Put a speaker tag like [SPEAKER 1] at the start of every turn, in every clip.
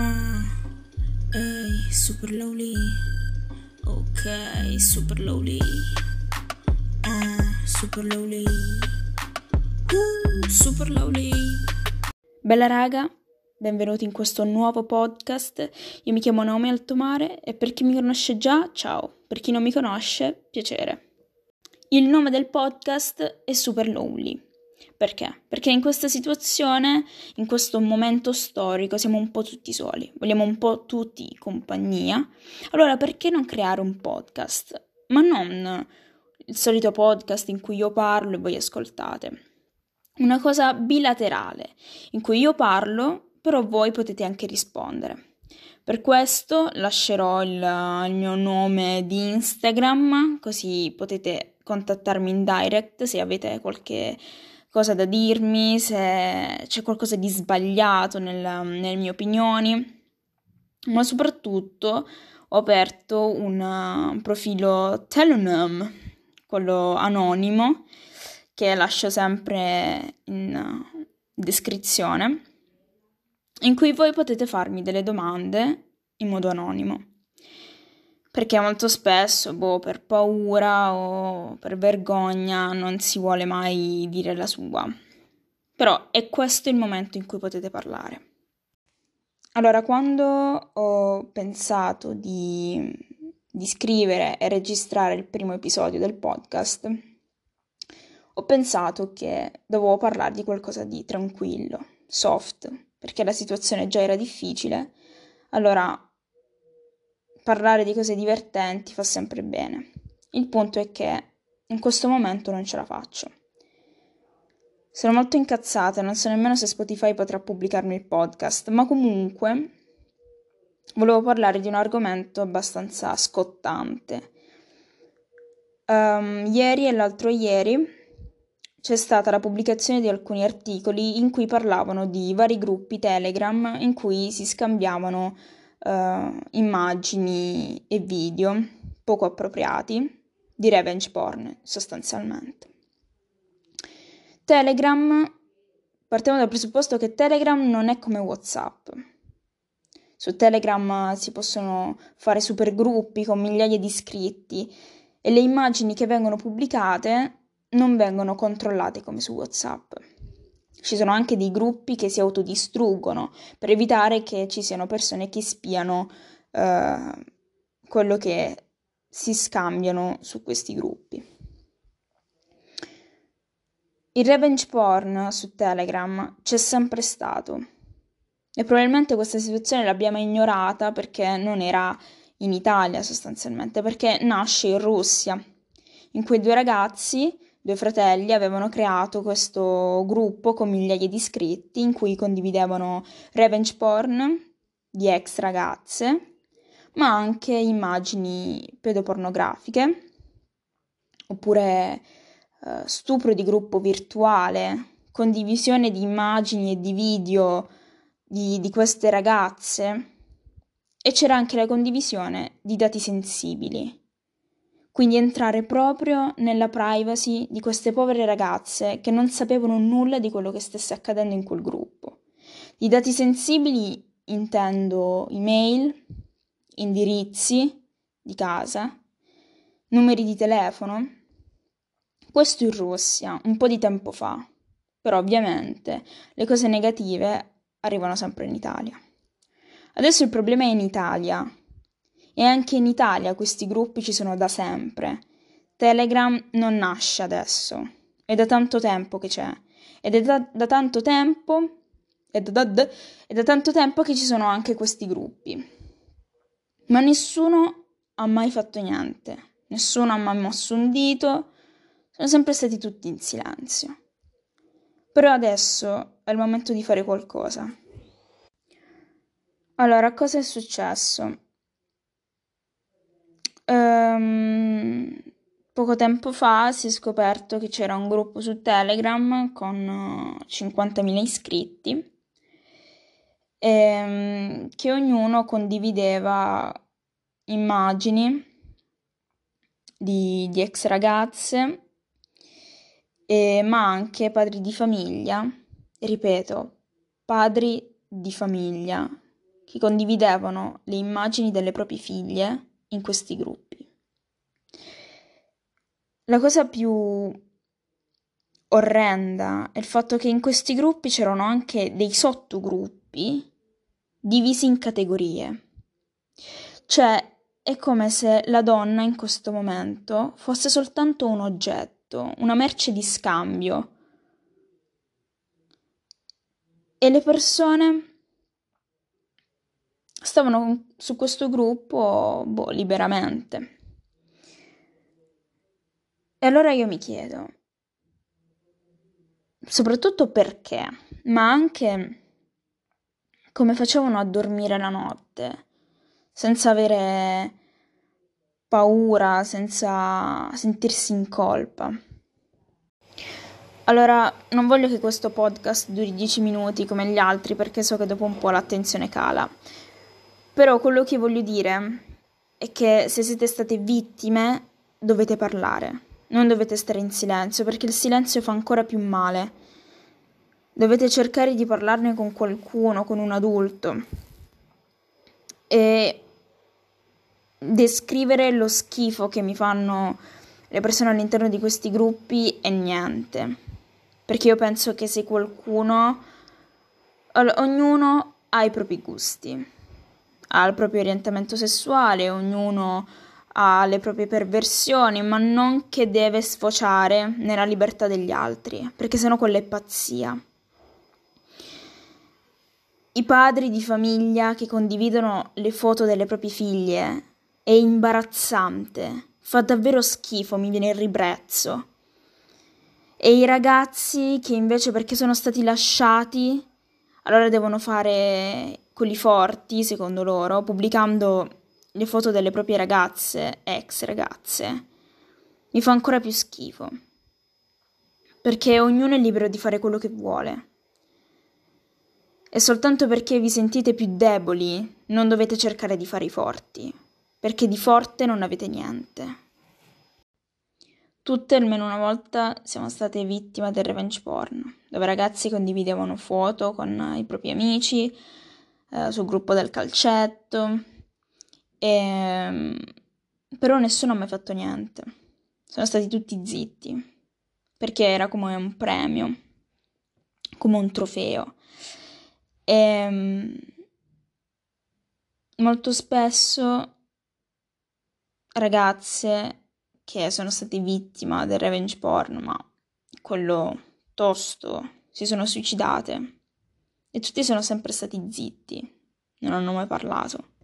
[SPEAKER 1] Ah, ehi, super lowly. Ok, super lowly. Ah, super lowly. Uh, super lowly.
[SPEAKER 2] Bella raga, benvenuti in questo nuovo podcast. Io mi chiamo Naomi Altomare e per chi mi conosce già, ciao. Per chi non mi conosce, piacere. Il nome del podcast è Super Lonely. Perché? Perché in questa situazione, in questo momento storico, siamo un po' tutti soli, vogliamo un po' tutti compagnia. Allora, perché non creare un podcast? Ma non il solito podcast in cui io parlo e voi ascoltate. Una cosa bilaterale, in cui io parlo, però voi potete anche rispondere. Per questo lascerò il, il mio nome di Instagram, così potete contattarmi in direct se avete qualche cosa da dirmi, se c'è qualcosa di sbagliato nel, nelle mie opinioni, ma soprattutto ho aperto un, profilo Telegram, quello anonimo, che lascio sempre in descrizione, in cui voi potete farmi delle domande in modo anonimo perché molto spesso, boh, per paura o per vergogna non si vuole mai dire la sua. Però è questo il momento in cui potete parlare. Allora, quando ho pensato di, di scrivere e registrare il primo episodio del podcast, ho pensato che dovevo parlare di qualcosa di tranquillo, soft, perché la situazione già era difficile. Allora parlare di cose divertenti fa sempre bene. Il punto è che in questo momento non ce la faccio. Sono molto incazzata non so nemmeno se Spotify potrà pubblicarmi il podcast, ma comunque volevo parlare di un argomento abbastanza scottante. Um, ieri e l'altro ieri c'è stata la pubblicazione di alcuni articoli in cui parlavano di vari gruppi Telegram in cui si scambiavano uh, immagini e video poco appropriati di revenge porn sostanzialmente. Telegram, partiamo dal presupposto che Telegram non è come WhatsApp. Su Telegram si possono fare supergruppi con migliaia di iscritti e le immagini che vengono pubblicate non vengono controllate come su WhatsApp. Ci sono anche dei gruppi che si autodistruggono per evitare che ci siano persone che spiano eh, quello che si scambiano su questi gruppi. Il revenge porn su Telegram c'è sempre stato e probabilmente questa situazione l'abbiamo ignorata perché non era in Italia sostanzialmente, perché nasce in Russia, in cui due ragazzi due fratelli avevano creato questo gruppo con migliaia di iscritti in cui condividevano revenge porn di ex ragazze, ma anche immagini pedopornografiche, oppure eh, stupro di gruppo virtuale, condivisione di immagini e di video di, di queste ragazze e c'era anche la condivisione di dati sensibili quindi entrare proprio nella privacy di queste povere ragazze che non sapevano nulla di quello che stesse accadendo in quel gruppo. Di dati sensibili intendo email, indirizzi di casa, numeri di telefono. Questo in Russia, un po' di tempo fa, però ovviamente le cose negative arrivano sempre in Italia. Adesso il problema è in Italia, e anche in Italia questi gruppi ci sono da sempre. Telegram non nasce adesso, è da tanto tempo che c'è. Ed è da, da tanto tempo. È da, da, è da tanto tempo che ci sono anche questi gruppi. Ma nessuno ha mai fatto niente. Nessuno ha mai mosso un dito. Sono sempre stati tutti in silenzio. Però adesso è il momento di fare qualcosa. Allora, cosa è successo? Um, poco tempo fa si è scoperto che c'era un gruppo su Telegram con 50.000 eh, iscritti ehm, che ognuno condivideva immagini di, di ex ragazze, eh, ma anche padri di famiglia, ripeto, padri di famiglia, che condividevano le immagini delle proprie figlie in questi gruppi. La cosa più orrenda è il fatto che in questi gruppi c'erano anche dei sottogruppi divisi in categorie. Cioè, è come se la donna in questo momento fosse soltanto un oggetto, una merce di scambio. E le persone stavano su questo gruppo boh, liberamente. E allora io mi chiedo, soprattutto perché, ma anche come facevano a dormire la notte, senza avere paura, senza sentirsi in colpa. Allora, non voglio che questo podcast duri 10 minuti come gli altri perché so che dopo un po' l'attenzione cala. Però quello che voglio dire è che se siete state vittime dovete parlare, non dovete stare in silenzio perché il silenzio fa ancora più male. Dovete cercare di parlarne con qualcuno, con un adulto e descrivere lo schifo che mi fanno le persone all'interno di questi gruppi è niente. Perché io penso che se qualcuno, ognuno ha i propri gusti ha il proprio orientamento sessuale, ognuno ha le proprie perversioni, ma non che deve sfociare nella libertà degli altri, perché sennò quella è pazzia. I padri di famiglia che condividono le foto delle proprie figlie è imbarazzante, fa davvero schifo, mi viene il ribrezzo. E i ragazzi che invece perché sono stati lasciati, allora devono fare quelli forti, secondo loro, pubblicando le foto delle proprie ragazze, ex ragazze, mi fa ancora più schifo. Perché ognuno è libero di fare quello che vuole. E soltanto perché vi sentite più deboli non dovete cercare di fare i forti, perché di forte non avete niente. Tutte almeno una volta siamo state vittime del revenge porn, dove ragazzi condividevano foto con i propri amici, eh, sul gruppo del calcetto, e, ehm, però nessuno ha mai fatto niente. Sono stati tutti zitti, perché era come un premio, come un trofeo. E, ehm, molto spesso ragazze che sono state vittime del revenge porn, ma quello tosto, si sono suicidate e tutti sono sempre stati zitti, non hanno mai parlato.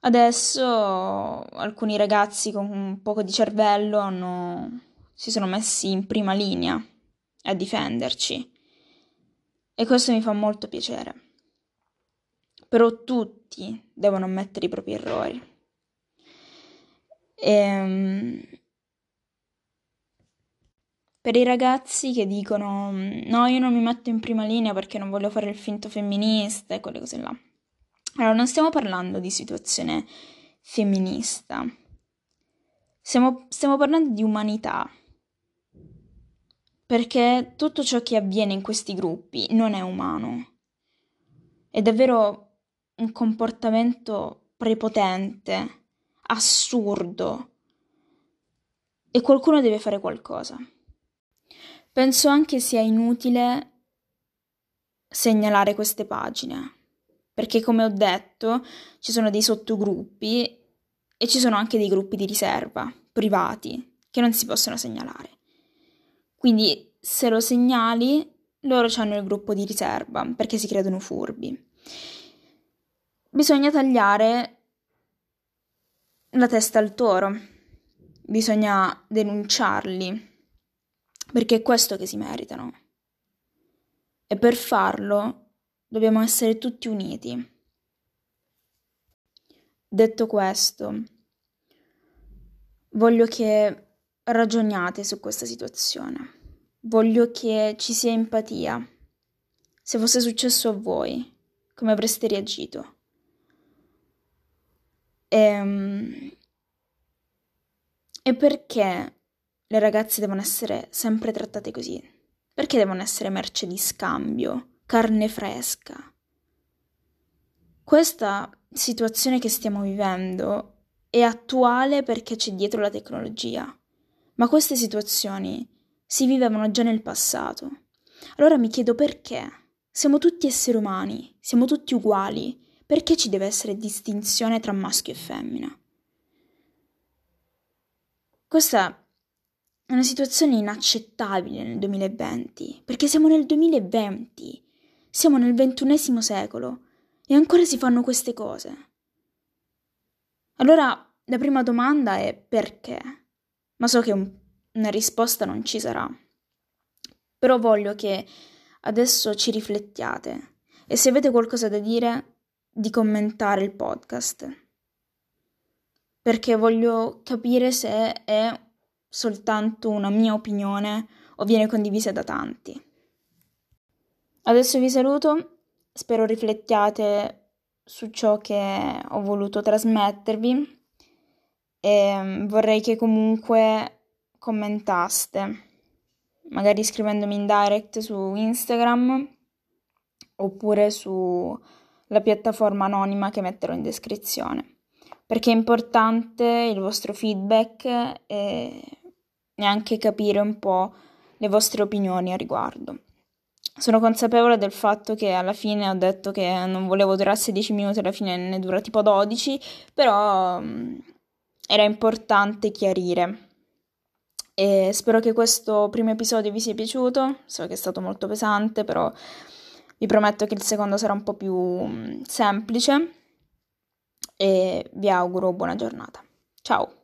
[SPEAKER 2] Adesso alcuni ragazzi con un poco di cervello hanno, si sono messi in prima linea a difenderci e questo mi fa molto piacere. Però tutti devono ammettere i propri errori. E, ehm, per i ragazzi che dicono no, io non mi metto in prima linea perché non voglio fare il finto femminista e quelle cose là. Allora, non stiamo parlando di situazione femminista, stiamo, stiamo parlando di umanità. Perché tutto ciò che avviene in questi gruppi non è umano. È davvero un comportamento prepotente, assurdo. E qualcuno deve fare qualcosa. Penso anche sia inutile segnalare queste pagine, perché come ho detto ci sono dei sottogruppi e ci sono anche dei gruppi di riserva, privati, che non si possono segnalare. Quindi se lo segnali, loro hanno il gruppo di riserva, perché si credono furbi. Bisogna tagliare la testa al toro, bisogna denunciarli perché è questo che si meritano. E per farlo dobbiamo essere tutti uniti. Detto questo, voglio che ragioniate su questa situazione. Voglio che ci sia empatia. Se fosse successo a voi, come avreste reagito? E, ehm, e perché le ragazze devono essere sempre trattate così? Perché devono essere merce di scambio, carne fresca? Questa situazione che stiamo vivendo è attuale perché c'è dietro la tecnologia, ma queste situazioni si vivevano già nel passato. Allora mi chiedo perché. Siamo tutti esseri umani, siamo tutti uguali, perché ci deve essere distinzione tra maschio e femmina? Questa è una situazione inaccettabile nel 2020, perché siamo nel 2020, siamo nel ventunesimo secolo e ancora si fanno queste cose. Allora, la prima domanda è perché? Ma so che un, una risposta non ci sarà. Però voglio che adesso ci riflettiate e se avete qualcosa da dire, di commentare il podcast. Perché voglio capire se è soltanto una mia opinione o viene condivisa da tanti. Adesso vi saluto, spero riflettiate su ciò che ho voluto trasmettervi e mm, vorrei che comunque commentaste, magari scrivendomi in direct su Instagram oppure sulla piattaforma anonima che metterò in descrizione, perché è importante il vostro feedback e neanche capire un po' le vostre opinioni a riguardo. Sono consapevole del fatto che alla fine ho detto che non volevo durasse 10 minuti, alla fine ne dura tipo 12, però um, era importante chiarire. E spero che questo primo episodio vi sia piaciuto, so che è stato molto pesante, però vi prometto che il secondo sarà un po' più um, semplice e vi auguro buona giornata. Ciao!